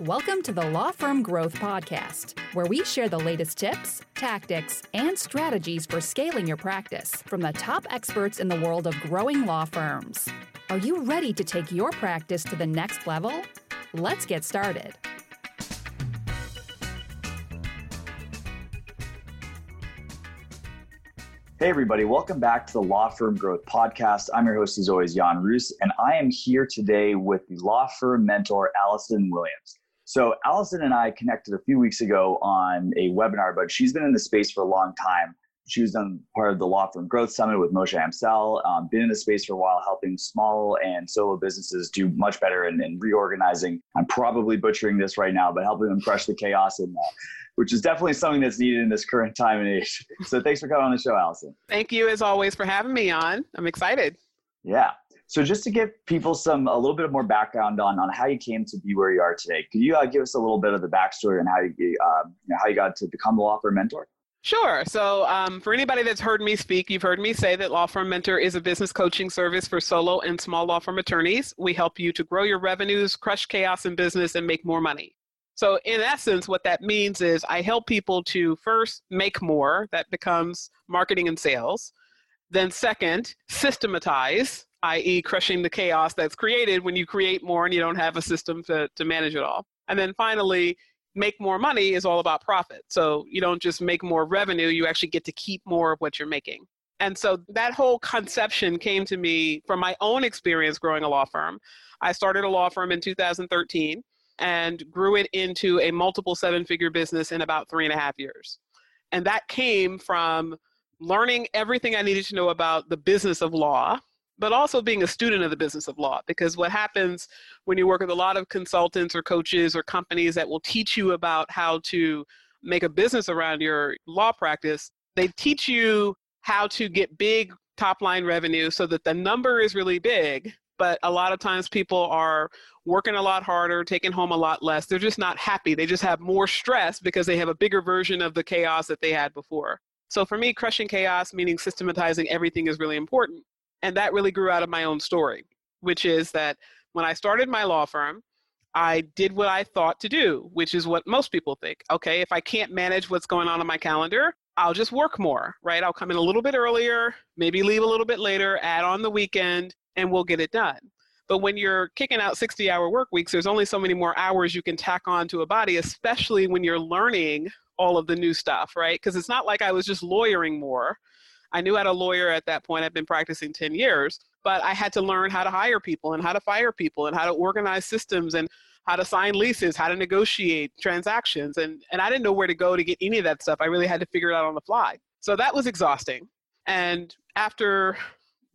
Welcome to the Law Firm Growth Podcast, where we share the latest tips, tactics, and strategies for scaling your practice from the top experts in the world of growing law firms. Are you ready to take your practice to the next level? Let's get started. Hey, everybody, welcome back to the Law Firm Growth Podcast. I'm your host, as always, Jan Roos, and I am here today with the law firm mentor, Allison Williams. So, Allison and I connected a few weeks ago on a webinar, but she's been in the space for a long time. She was done part of the Law Firm Growth Summit with Moshe Amsel, um, been in the space for a while, helping small and solo businesses do much better and, and reorganizing. I'm probably butchering this right now, but helping them crush the chaos and uh, which is definitely something that's needed in this current time and age. So thanks for coming on the show, Allison. Thank you as always for having me on. I'm excited. Yeah. So just to give people some a little bit more background on on how you came to be where you are today, could you uh, give us a little bit of the backstory on how you, uh, you know, how you got to become the law firm mentor? Sure. So, um, for anybody that's heard me speak, you've heard me say that Law Firm Mentor is a business coaching service for solo and small law firm attorneys. We help you to grow your revenues, crush chaos in business, and make more money. So, in essence, what that means is I help people to first make more, that becomes marketing and sales. Then, second, systematize, i.e., crushing the chaos that's created when you create more and you don't have a system to, to manage it all. And then finally, make more money is all about profit. So you don't just make more revenue, you actually get to keep more of what you're making. And so that whole conception came to me from my own experience growing a law firm. I started a law firm in 2013 and grew it into a multiple seven figure business in about three and a half years. And that came from learning everything I needed to know about the business of law, but also being a student of the business of law. Because what happens when you work with a lot of consultants or coaches or companies that will teach you about how to make a business around your law practice, they teach you how to get big top line revenue so that the number is really big. But a lot of times people are working a lot harder, taking home a lot less. They're just not happy. They just have more stress because they have a bigger version of the chaos that they had before. So for me, crushing chaos, meaning systematizing everything, is really important. And that really grew out of my own story, which is that when I started my law firm, I did what I thought to do, which is what most people think. Okay, if I can't manage what's going on on my calendar, I'll just work more, right? I'll come in a little bit earlier, maybe leave a little bit later, add on the weekend, and we'll get it done. But when you're kicking out 60 hour work weeks, there's only so many more hours you can tack on to a body, especially when you're learning all of the new stuff, right? Because it's not like I was just lawyering more. I knew I had a lawyer at that point. I've been practicing 10 years, but I had to learn how to hire people and how to fire people and how to organize systems and how to sign leases, how to negotiate transactions. And, and I didn't know where to go to get any of that stuff. I really had to figure it out on the fly. So that was exhausting. And after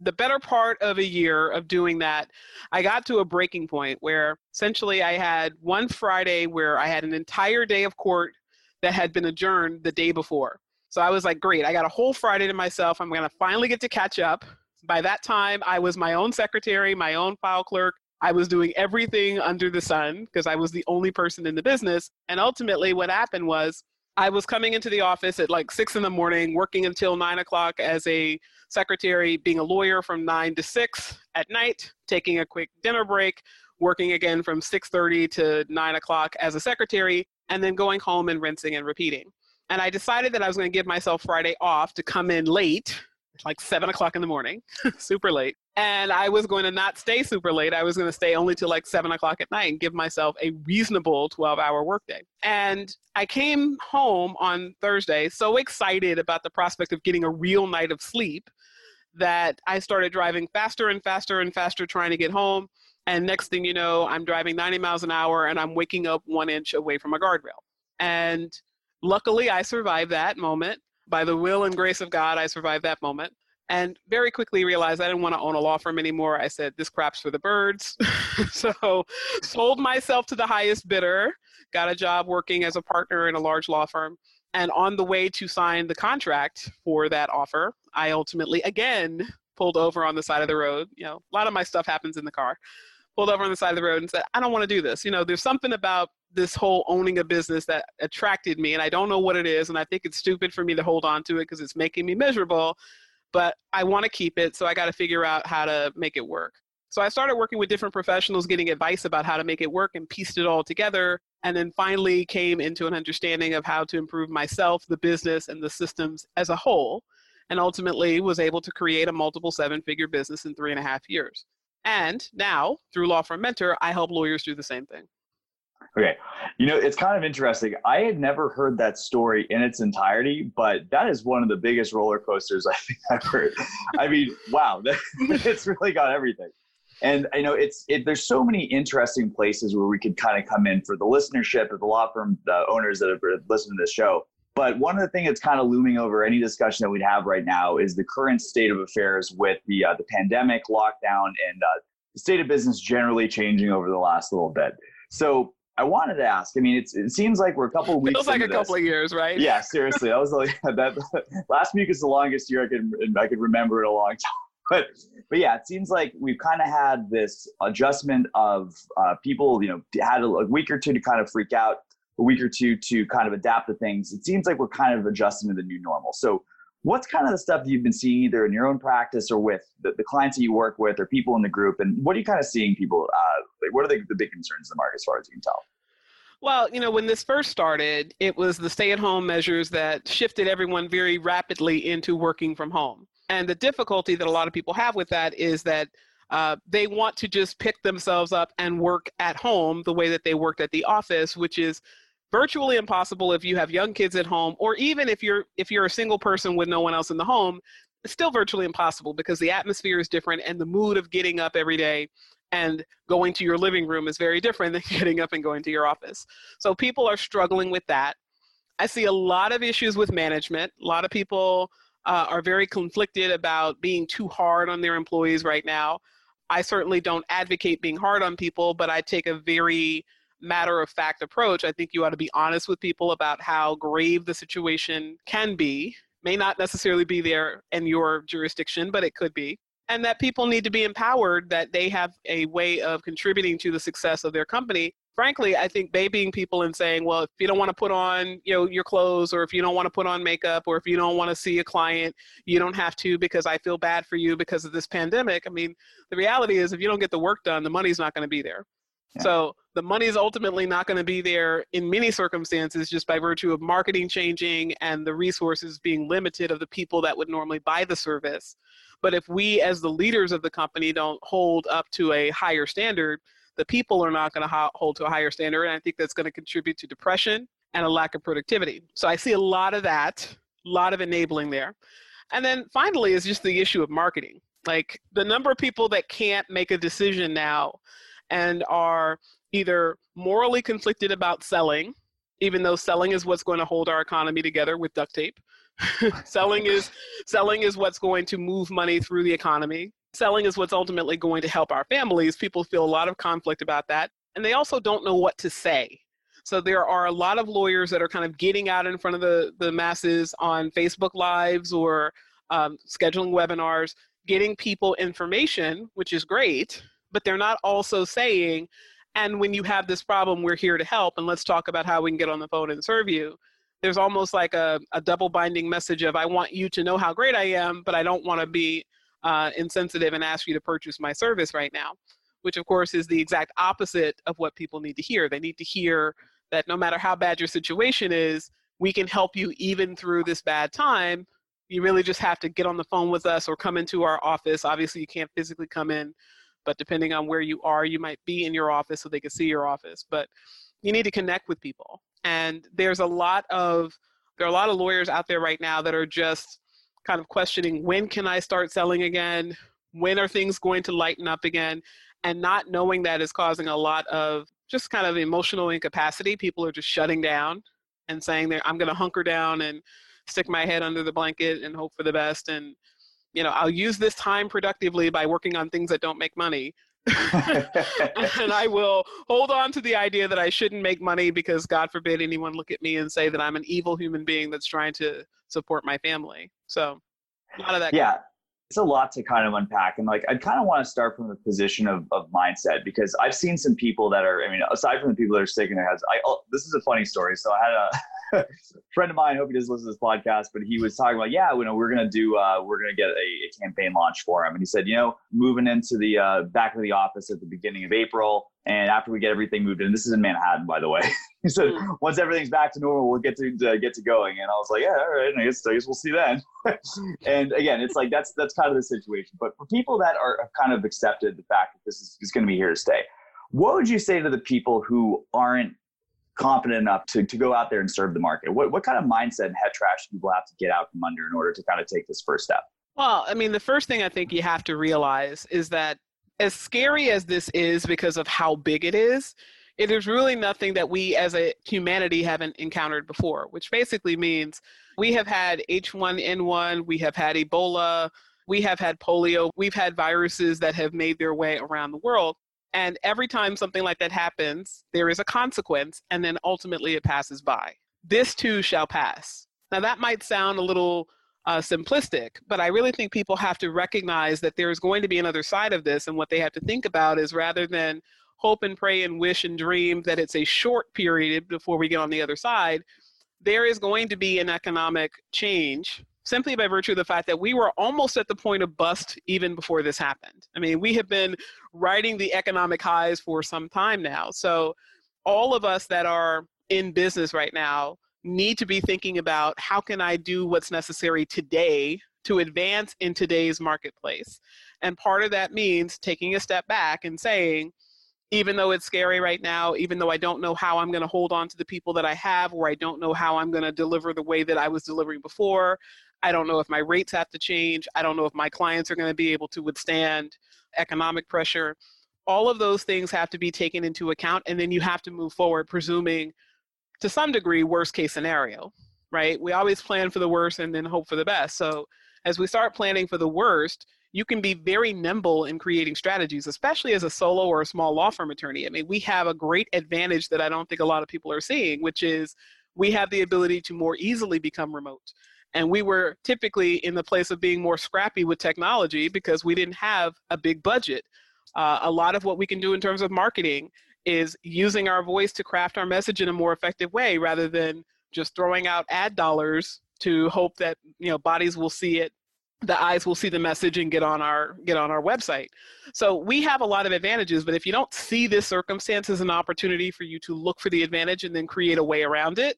the better part of a year of doing that, I got to a breaking point where essentially I had one Friday where I had an entire day of court that had been adjourned the day before. So I was like, great, I got a whole Friday to myself. I'm going to finally get to catch up. By that time, I was my own secretary, my own file clerk. I was doing everything under the sun because I was the only person in the business. And ultimately, what happened was I was coming into the office at like six in the morning, working until nine o'clock as a secretary, being a lawyer from nine to six at night, taking a quick dinner break, working again from 6.30 to 9 o'clock as a secretary and then going home and rinsing and repeating and I decided that I was going to give myself Friday off to come in late, like seven o'clock in the morning, super late. And I was going to not stay super late. I was going to stay only till like seven o'clock at night and give myself a reasonable 12 hour workday. And I came home on Thursday so excited about the prospect of getting a real night of sleep that I started driving faster and faster and faster trying to get home. And next thing you know, I'm driving 90 miles an hour and I'm waking up one inch away from a guardrail. And Luckily, I survived that moment. By the will and grace of God, I survived that moment. And very quickly realized I didn't want to own a law firm anymore. I said, this crap's for the birds. so sold myself to the highest bidder, got a job working as a partner in a large law firm. And on the way to sign the contract for that offer, I ultimately again pulled over on the side of the road. You know, a lot of my stuff happens in the car. Pulled over on the side of the road and said, I don't want to do this. You know, there's something about this whole owning a business that attracted me and I don't know what it is and I think it's stupid for me to hold on to it because it's making me miserable but I want to keep it so I got to figure out how to make it work. So I started working with different professionals, getting advice about how to make it work and pieced it all together. And then finally came into an understanding of how to improve myself, the business, and the systems as a whole. And ultimately was able to create a multiple seven figure business in three and a half years. And now, through Law Firm Mentor, I help lawyers do the same thing. Okay. You know, it's kind of interesting. I had never heard that story in its entirety, but that is one of the biggest roller coasters I think I've heard. I mean, wow, it's really got everything. And I know it's it, there's so many interesting places where we could kind of come in for the listenership of the law firm the owners that have listened to this show. But one of the things that's kind of looming over any discussion that we'd have right now is the current state of affairs with the uh, the pandemic, lockdown, and uh, the state of business generally changing over the last little bit. So I wanted to ask. I mean, it's, it seems like we're a couple of weeks. Feels like a this. couple of years, right? Yeah, seriously. That was like that. Last week is the longest year I could I could remember in a long time. But but yeah, it seems like we've kind of had this adjustment of uh, people. You know, had a, a week or two to kind of freak out, a week or two to kind of adapt to things. It seems like we're kind of adjusting to the new normal. So what's kind of the stuff that you've been seeing either in your own practice or with the, the clients that you work with or people in the group and what are you kind of seeing people uh, like what are the, the big concerns in the market as far as you can tell well, you know, when this first started, it was the stay at home measures that shifted everyone very rapidly into working from home. And the difficulty that a lot of people have with that is that uh, they want to just pick themselves up and work at home the way that they worked at the office, which is virtually impossible if you have young kids at home or even if you're if you're a single person with no one else in the home it's still virtually impossible because the atmosphere is different and the mood of getting up every day and going to your living room is very different than getting up and going to your office. So people are struggling with that. I see a lot of issues with management. A lot of people uh, are very conflicted about being too hard on their employees right now. I certainly don't advocate being hard on people but i take a very matter of fact approach, I think you ought to be honest with people about how grave the situation can be. May not necessarily be there in your jurisdiction, but it could be. And that people need to be empowered that they have a way of contributing to the success of their company. Frankly, I think babying people and saying, well, if you don't want to put on you know, your clothes or if you don't want to put on makeup or if you don't want to see a client, you don't have to because I feel bad for you because of this pandemic. I mean, the reality is if you don't get the work done, the money's not going to be there. Yeah. So the money is ultimately not going to be there in many circumstances just by virtue of marketing changing and the resources being limited of the people that would normally buy the service. But if we, as the leaders of the company, don't hold up to a higher standard, the people are not going to hold to a higher standard. And I think that's going to contribute to depression and a lack of productivity. So I see a lot of that, a lot of enabling there. And then finally is just the issue of marketing. Like the number of people that can't make a decision now and are either morally conflicted about selling, even though selling is what's going to hold our economy together with duct tape. selling is selling is what's going to move money through the economy. Selling is what's ultimately going to help our families. People feel a lot of conflict about that, and they also don't know what to say. So there are a lot of lawyers that are kind of getting out in front of the, the masses on Facebook Lives or um, scheduling webinars, getting people information, which is great, but they're not also saying, and when you have this problem, we're here to help, and let's talk about how we can get on the phone and serve you. There's almost like a, a double binding message of, I want you to know how great I am, but I don't want to be uh, insensitive and ask you to purchase my service right now, which of course is the exact opposite of what people need to hear. They need to hear that no matter how bad your situation is, we can help you even through this bad time. You really just have to get on the phone with us or come into our office. Obviously, you can't physically come in but depending on where you are, you might be in your office so they can see your office. But you need to connect with people. And there's a lot of there are a lot of lawyers out there right now that are just kind of questioning when can I start selling again? When are things going to lighten up again? And not knowing that is causing a lot of just kind of emotional incapacity. People are just shutting down and saying that I'm going to hunker down and stick my head under the blanket and hope for the best and you know i'll use this time productively by working on things that don't make money. And i will hold on to the idea that i shouldn't make money because god forbid anyone look at me and say that i'm an evil human being that's trying to support my family. So a lot of that yeah it's a lot to kind of unpack and like i kind of want to start from the position of, of mindset because i've seen some people that are i mean aside from the people that are sticking their heads i oh, this is a funny story so i had a friend of mine, hope he doesn't listen to this podcast, but he was talking about, yeah, you know, we're gonna do, uh, we're gonna get a, a, campaign launch for him, and he said, you know, moving into the uh, back of the office at the beginning of April, and after we get everything moved in, this is in Manhattan, by the way. he said, mm. once everything's back to normal, we'll get to, to get to going, and I was like, yeah, all right, I guess, I guess we'll see then. and again, it's like that's that's kind of the situation. But for people that are kind of accepted the fact that this is, is going to be here to stay, what would you say to the people who aren't confident enough to, to go out there and serve the market? What, what kind of mindset and head trash do people have to get out from under in order to kind of take this first step? Well, I mean, the first thing I think you have to realize is that as scary as this is because of how big it is, it is really nothing that we as a humanity haven't encountered before, which basically means we have had H1N1, we have had Ebola, we have had polio, we've had viruses that have made their way around the world. And every time something like that happens, there is a consequence, and then ultimately it passes by. This too shall pass. Now, that might sound a little uh, simplistic, but I really think people have to recognize that there's going to be another side of this, and what they have to think about is rather than hope and pray and wish and dream that it's a short period before we get on the other side, there is going to be an economic change simply by virtue of the fact that we were almost at the point of bust even before this happened. I mean, we have been riding the economic highs for some time now. So, all of us that are in business right now need to be thinking about how can I do what's necessary today to advance in today's marketplace. And part of that means taking a step back and saying, even though it's scary right now, even though I don't know how I'm going to hold on to the people that I have, or I don't know how I'm going to deliver the way that I was delivering before, I don't know if my rates have to change. I don't know if my clients are going to be able to withstand economic pressure. All of those things have to be taken into account, and then you have to move forward, presuming to some degree, worst case scenario, right? We always plan for the worst and then hope for the best. So as we start planning for the worst, you can be very nimble in creating strategies, especially as a solo or a small law firm attorney. I mean, we have a great advantage that I don't think a lot of people are seeing, which is we have the ability to more easily become remote. And we were typically in the place of being more scrappy with technology because we didn't have a big budget. Uh, a lot of what we can do in terms of marketing is using our voice to craft our message in a more effective way rather than just throwing out ad dollars to hope that you know bodies will see it the eyes will see the message and get on our get on our website so we have a lot of advantages but if you don't see this circumstance as an opportunity for you to look for the advantage and then create a way around it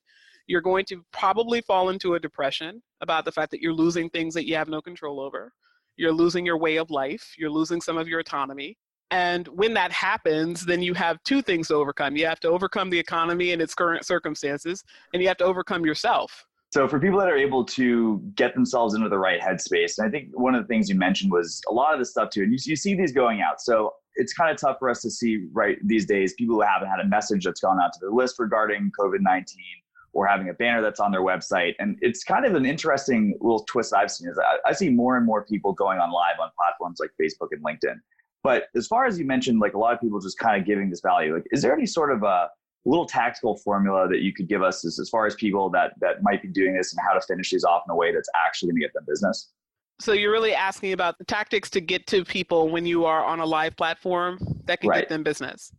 you're going to probably fall into a depression about the fact that you're losing things that you have no control over. You're losing your way of life. You're losing some of your autonomy. And when that happens, then you have two things to overcome. You have to overcome the economy and its current circumstances, and you have to overcome yourself. So, for people that are able to get themselves into the right headspace, and I think one of the things you mentioned was a lot of this stuff too, and you, you see these going out. So, it's kind of tough for us to see right these days people who haven't had a message that's gone out to their list regarding COVID 19 or having a banner that's on their website. And it's kind of an interesting little twist I've seen is I, I see more and more people going on live on platforms like Facebook and LinkedIn. But as far as you mentioned, like a lot of people just kind of giving this value, like is there any sort of a little tactical formula that you could give us as, as far as people that that might be doing this and how to finish these off in a way that's actually going to get them business? So you're really asking about the tactics to get to people when you are on a live platform that can right. get them business.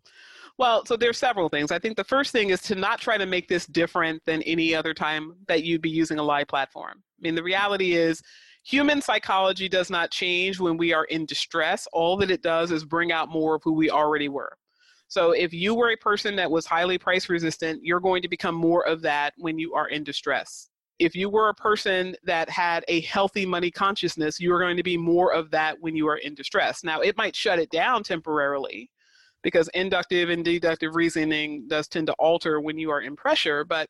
Well, so there's several things. I think the first thing is to not try to make this different than any other time that you'd be using a live platform. I mean, the reality is human psychology does not change when we are in distress. All that it does is bring out more of who we already were. So if you were a person that was highly price resistant, you're going to become more of that when you are in distress. If you were a person that had a healthy money consciousness, you are going to be more of that when you are in distress. Now, it might shut it down temporarily, because inductive and deductive reasoning does tend to alter when you are in pressure, but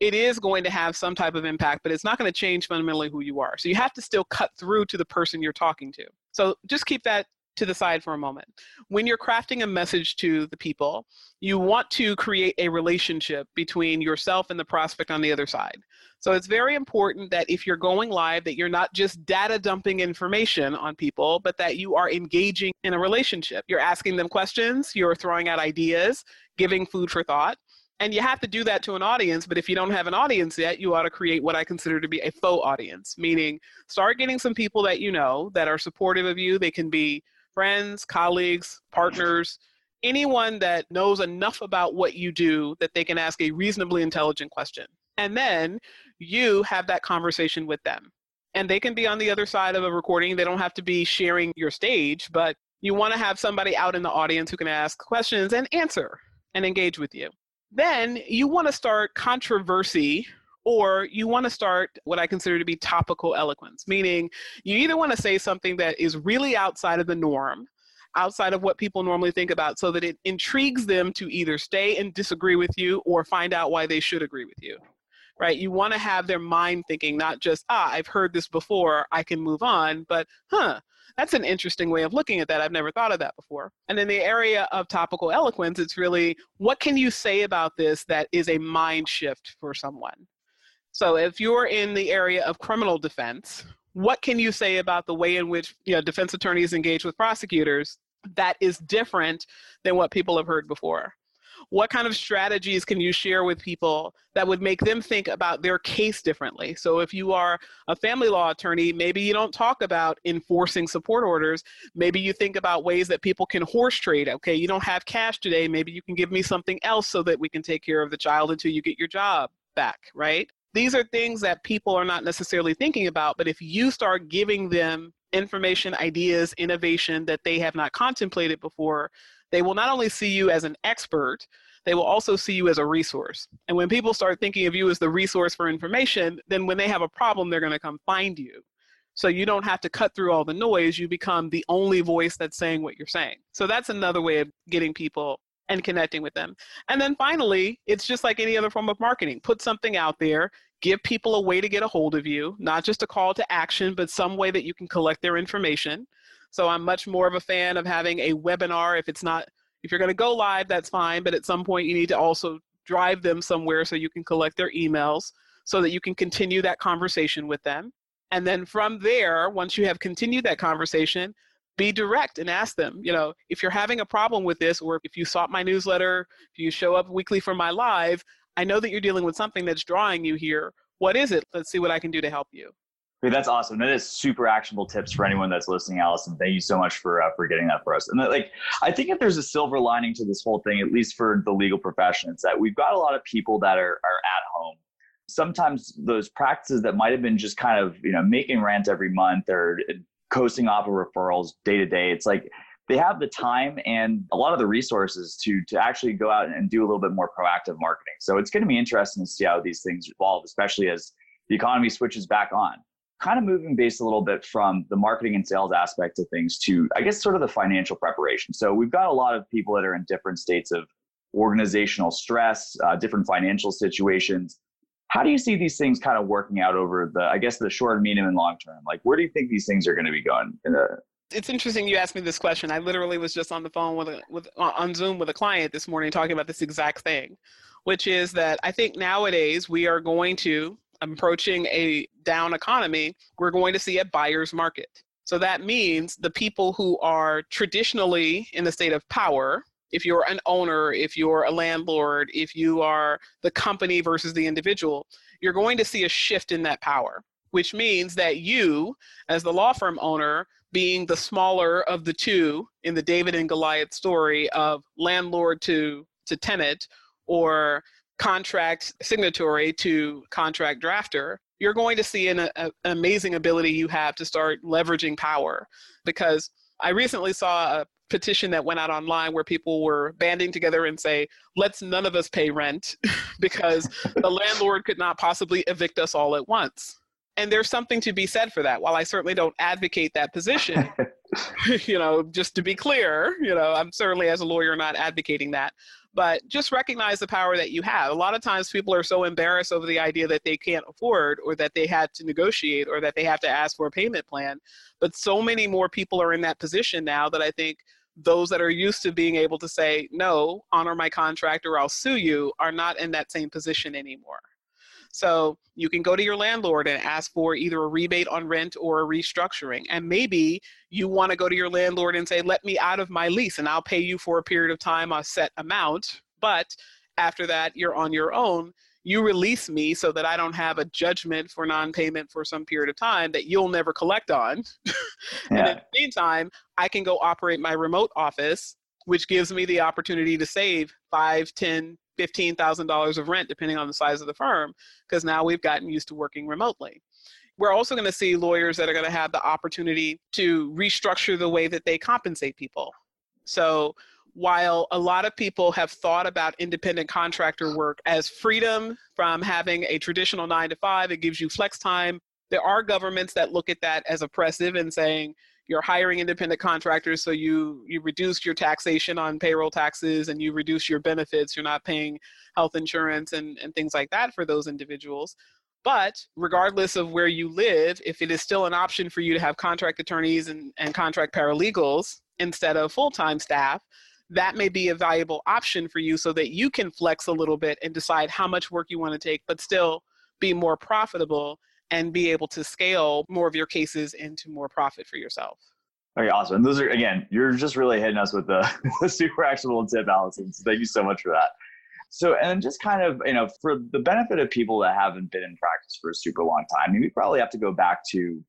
it is going to have some type of impact, but it's not going to change fundamentally who you are. So you have to still cut through to the person you're talking to. So just keep that to the side for a moment. When you're crafting a message to the people, you want to create a relationship between yourself and the prospect on the other side. So it's very important that if you're going live that you're not just data dumping information on people, but that you are engaging in a relationship. You're asking them questions, you're throwing out ideas, giving food for thought. And you have to do that to an audience, but if you don't have an audience yet, you ought to create what I consider to be a faux audience, meaning start getting some people that you know that are supportive of you. They can be friends, colleagues, partners, anyone that knows enough about what you do that they can ask a reasonably intelligent question. And then you have that conversation with them. And they can be on the other side of a recording. They don't have to be sharing your stage, but you want to have somebody out in the audience who can ask questions and answer and engage with you. Then you want to start controversy or you want to start what I consider to be topical eloquence, meaning you either want to say something that is really outside of the norm, outside of what people normally think about, so that it intrigues them to either stay and disagree with you or find out why they should agree with you. Right? You want to have their mind thinking, not just, ah, I've heard this before, I can move on, but, huh, that's an interesting way of looking at that. I've never thought of that before. And in the area of topical eloquence, it's really what can you say about this that is a mind shift for someone? So if you're in the area of criminal defense, what can you say about the way in which you know, defense attorneys engage with prosecutors that is different than what people have heard before? What kind of strategies can you share with people that would make them think about their case differently? So, if you are a family law attorney, maybe you don't talk about enforcing support orders. Maybe you think about ways that people can horse trade. Okay, you don't have cash today. Maybe you can give me something else so that we can take care of the child until you get your job back, right? These are things that people are not necessarily thinking about, but if you start giving them information, ideas, innovation that they have not contemplated before, they will not only see you as an expert, they will also see you as a resource. And when people start thinking of you as the resource for information, then when they have a problem, they're going to come find you. So you don't have to cut through all the noise. You become the only voice that's saying what you're saying. So that's another way of getting people and connecting with them. And then finally, it's just like any other form of marketing. Put something out there, give people a way to get a hold of you, not just a call to action, but some way that you can collect their information. So I'm much more of a fan of having a webinar. If it's not, if you're going to go live, that's fine. But at some point, you need to also drive them somewhere so you can collect their emails so that you can continue that conversation with them. And then from there, once you have continued that conversation, be direct and ask them, you know, if you're having a problem with this, or if you sought my newsletter, if you show up weekly for my live, I know that you're dealing with something that's drawing you here. What is it? Let's see what I can do to help you. Hey, that's awesome. That is super actionable tips for anyone that's listening, Allison. Thank you so much for uh, for getting that for us. And that, like, I think if there's a silver lining to this whole thing, at least for the legal profession, it's that we've got a lot of people that are are at home. Sometimes those practices that might have been just kind of you know making rent every month or coasting off of referrals day to day. It's like they have the time and a lot of the resources to to actually go out and do a little bit more proactive marketing. So it's going to be interesting to see how these things evolve, especially as the economy switches back on. Kind of moving base a little bit from the marketing and sales aspect of things to, I guess, sort of the financial preparation. So we've got a lot of people that are in different states of organizational stress, uh, different financial situations. How do you see these things kind of working out over the, I guess, the short, medium, and long term? Like, where do you think these things are going to be going? The... it's interesting you asked me this question. I literally was just on the phone with, a, with uh, on Zoom with a client this morning talking about this exact thing, which is that I think nowadays we are going to approaching a down economy. We're going to see a buyer's market. So that means the people who are traditionally in the state of power, if you're an owner, if you're a landlord, if you are the company versus the individual, you're going to see a shift in that power, which means that you, as the law firm owner, being the smaller of the two in the David and Goliath story of landlord to, to tenant or contract signatory to contract drafter, you're going to see an, a, an amazing ability you have to start leveraging power. Because I recently saw a petition that went out online where people were banding together and say, let's none of us pay rent because the landlord could not possibly evict us all at once. And there's something to be said for that. While I certainly don't advocate that position, you know, just to be clear, you know, I'm certainly as a lawyer not advocating that. But just recognize the power that you have. A lot of times people are so embarrassed over the idea that they can't afford or that they had to negotiate or that they have to ask for a payment plan. But so many more people are in that position now that I think those that are used to being able to say, no, honor my contract or I'll sue you, are not in that same position anymore. So you can go to your landlord and ask for either a rebate on rent or a restructuring. And maybe you want to go to your landlord and say, let me out of my lease and I'll pay you for a period of time a set amount. But after that, you're on your own you release me so that I don't have a judgment for non-payment for some period of time that you'll never collect on. and in the meantime, I can go operate my remote office which gives me the opportunity to save five, ten, fifteen thousand dollars of rent, depending on the size of the firm, because now we've gotten used to working remotely. We're also going to see lawyers that are going to have the opportunity to restructure the way that they compensate people. So while a lot of people have thought about independent contractor work as freedom from having a traditional nine to five, it gives you flex time. There are governments that look at that as oppressive and saying you're hiring independent contractors, so you you reduce your taxation on payroll taxes and you reduce your benefits. You're not paying health insurance and, and things like that for those individuals. But regardless of where you live, if it is still an option for you to have contract attorneys and, and contract paralegals instead of full time staff, that may be a valuable option for you so that you can flex a little bit and decide how much work you want to take, but still be more profitable and be able to scale more of your cases into more profit for yourself. Okay, awesome. And those are again, you're just really hitting us with the, the super actionable tip, Allison. So thank you so much for that. So, and just kind of, you know, for the benefit of people that haven't been in practice for a super long time, I mean, we probably have to go back to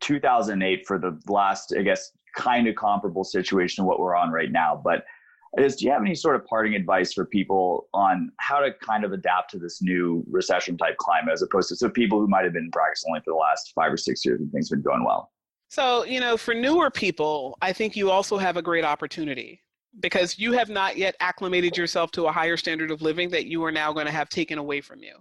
2008 for the last, I guess, kind of comparable situation to what we're on right now. But is do you have any sort of parting advice for people on how to kind of adapt to this new recession type climate as opposed to so people who might have been practicing only for the last five or six years and things have been going well? So, you know, for newer people, I think you also have a great opportunity because you have not yet acclimated yourself to a higher standard of living that you are now going to have taken away from you.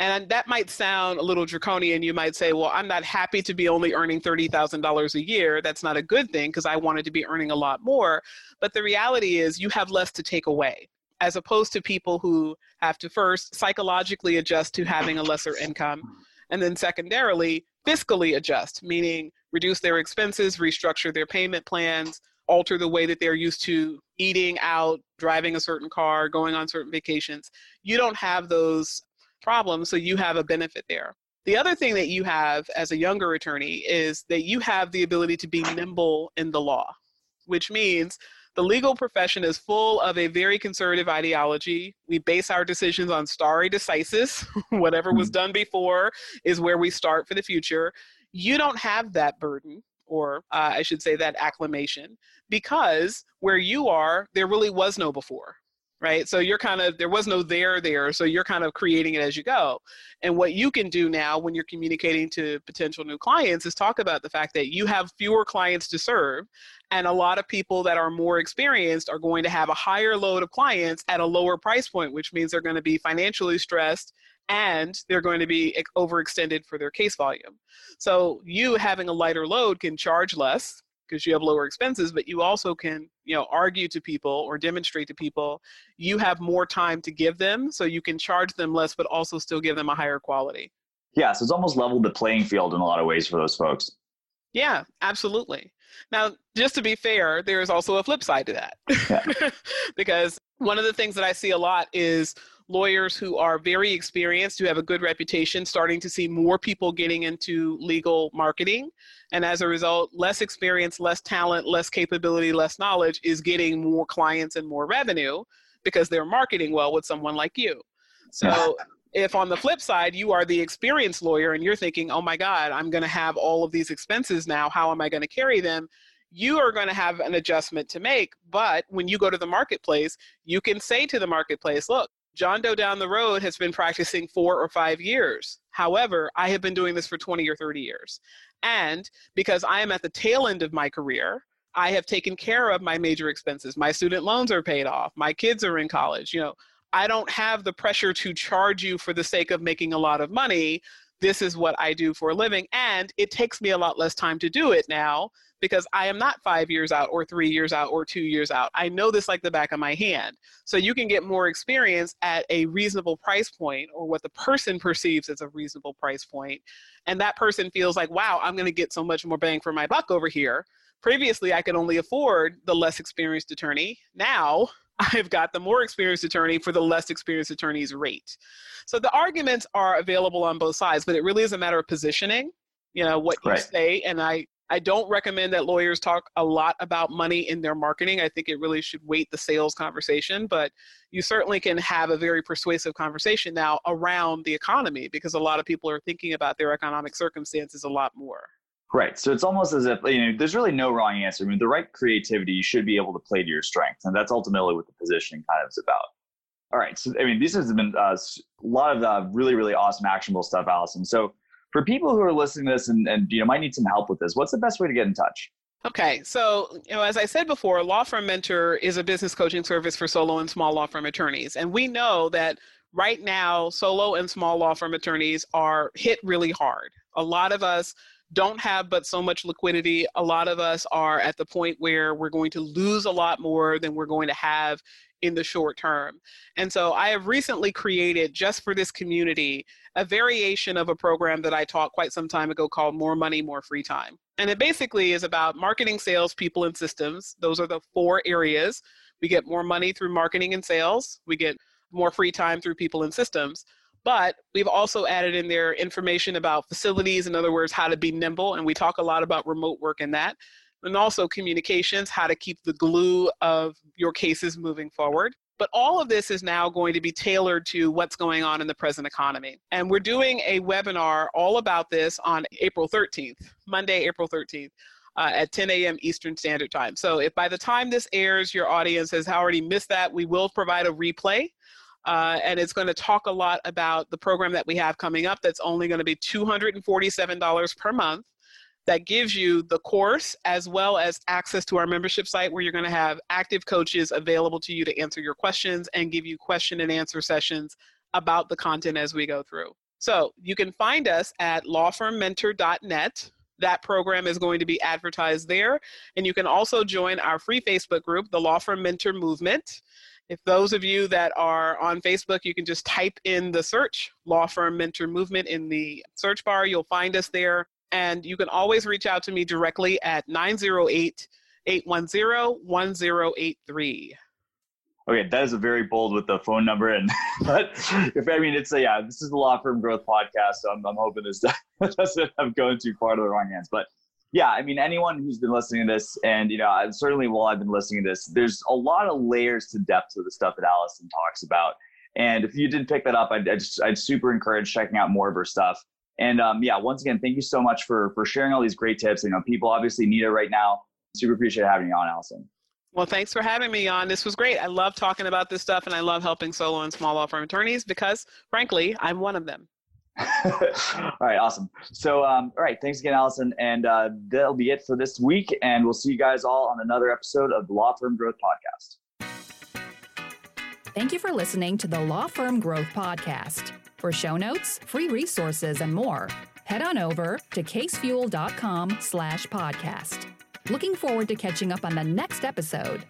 And that might sound a little draconian. You might say, well, I'm not happy to be only earning $30,000 a year. That's not a good thing because I wanted to be earning a lot more. But the reality is, you have less to take away, as opposed to people who have to first psychologically adjust to having a lesser income. And then, secondarily, fiscally adjust, meaning reduce their expenses, restructure their payment plans, alter the way that they're used to eating out, driving a certain car, going on certain vacations. You don't have those problem, so you have a benefit there. The other thing that you have as a younger attorney is that you have the ability to be nimble in the law, which means the legal profession is full of a very conservative ideology. We base our decisions on stare decisis. Whatever was hmm. done before is where we start for the future. You don't have that burden, or uh, I should say that acclamation, because where you are, there really was no before right? So you're kind of, there was no there there, so you're kind of creating it as you go. And what you can do now when you're communicating to potential new clients is talk about the fact that you have fewer clients to serve, and a lot of people that are more experienced are going to have a higher load of clients at a lower price point, which means they're going to be financially stressed and they're going to be overextended for their case volume. So you having a lighter load can charge less because you have lower expenses, but you also can, you know, argue to people or demonstrate to people you have more time to give them, so you can charge them less, but also still give them a higher quality. Yeah, so it's almost leveled the playing field in a lot of ways for those folks. Yeah, absolutely. Now, just to be fair, there is also a flip side to that. Yeah. because one of the things that I see a lot is lawyers who are very experienced, who have a good reputation, starting to see more people getting into legal marketing. And as a result, less experience, less talent, less capability, less knowledge is getting more clients and more revenue because they're marketing well with someone like you. So if on the flip side you are the experienced lawyer and you're thinking, oh my God, I'm going to have all of these expenses now, how am I going to carry them? You are going to have an adjustment to make. But when you go to the marketplace, you can say to the marketplace, look, John Doe down the road has been practicing four or five years. However, I have been doing this for 20 or 30 years. And because I am at the tail end of my career, I have taken care of my major expenses. My student loans are paid off. My kids are in college. You know, I don't have the pressure to charge you for the sake of making a lot of money. This is what I do for a living. And it takes me a lot less time to do it now because I am not five years out or three years out or two years out. I know this like the back of my hand. So you can get more experience at a reasonable price point or what the person perceives as a reasonable price point. And that person feels like, wow, I'm going to get so much more bang for my buck over here. Previously, I could only afford the less experienced attorney. Now, I've got the more experienced attorney for the less experienced attorney's rate. So the arguments are available on both sides, but it really is a matter of positioning you know what you say and i I don't recommend that lawyers talk a lot about money in their marketing. I think it really should wait the sales conversation, but you certainly can have a very persuasive conversation now around the economy because a lot of people are thinking about their economic circumstances a lot more. Right. So it's almost as if you know there's really no wrong answer. I mean, the right creativity you should be able to play to your strengths, and that's ultimately what the positioning kind of is about. All right. So I mean, this has been uh, a lot of uh, really really awesome actionable stuff, Allison. So for people who are listening to this and, and you know might need some help with this, what's the best way to get in touch? Okay, so you know, as I said before, Law Firm Mentor is a business coaching service for solo and small law firm attorneys, and we know that right now solo and small law firm attorneys are hit really hard. A lot of us don't have but so much liquidity. A lot of us are at the point where we're going to lose a lot more than we're going to have in the short term. And so I have recently created just for this community a variation of a program that I taught quite some time ago called More Money, More Free Time. And it basically is about marketing, sales, people, and systems. Those are the four areas. We get more money through marketing and sales, we get more free time through people and systems. But we've also added in there information about facilities, in other words, how to be nimble. And we talk a lot about remote work in that. And also communications, how to keep the glue of your cases moving forward. But all of this is now going to be tailored to what's going on in the present economy. And we're doing a webinar all about this on April 13th, Monday, April 13th. Uh, at 10 a.m. Eastern Standard Time. So, if by the time this airs, your audience has already missed that, we will provide a replay uh, and it's going to talk a lot about the program that we have coming up that's only going to be $247 per month that gives you the course as well as access to our membership site where you're going to have active coaches available to you to answer your questions and give you question and answer sessions about the content as we go through. So you can find us at lawfirmmentor.net. That program is going to be advertised there. And you can also join our free Facebook group, the Law Firm Mentor Movement. If those of you that are on Facebook, you can just type in the search Law Firm Mentor Movement in the search bar. You'll find us there. And you can always reach out to me directly at 908 810 1083. Okay, that is a very bold with the phone number, and but if I mean it's a yeah, this is the law firm growth podcast, so I'm, I'm hoping this doesn't have going too far to the wrong hands. But yeah, I mean, anyone who's been listening to this, and you know, certainly while I've been listening to this, there's a lot of layers to depth to the stuff that Allison talks about. And if you didn't pick that up, I'd, I'd, I'd super encourage checking out more of her stuff. And um, yeah, once again, thank you so much for for sharing all these great tips. You know, people obviously need it right now. Super appreciate having you on, Allison. Well, thanks for having me on. This was great. I love talking about this stuff, and I love helping solo and small law firm attorneys because, frankly, I'm one of them. all right, awesome. So, um, all right, thanks again, Allison. And uh, that'll be it for this week. And we'll see you guys all on another episode of the Law Firm Growth Podcast. Thank you for listening to the Law Firm Growth Podcast. For show notes, free resources, and more, head on over to casefuel.com slash podcast. Looking forward to catching up on the next episode.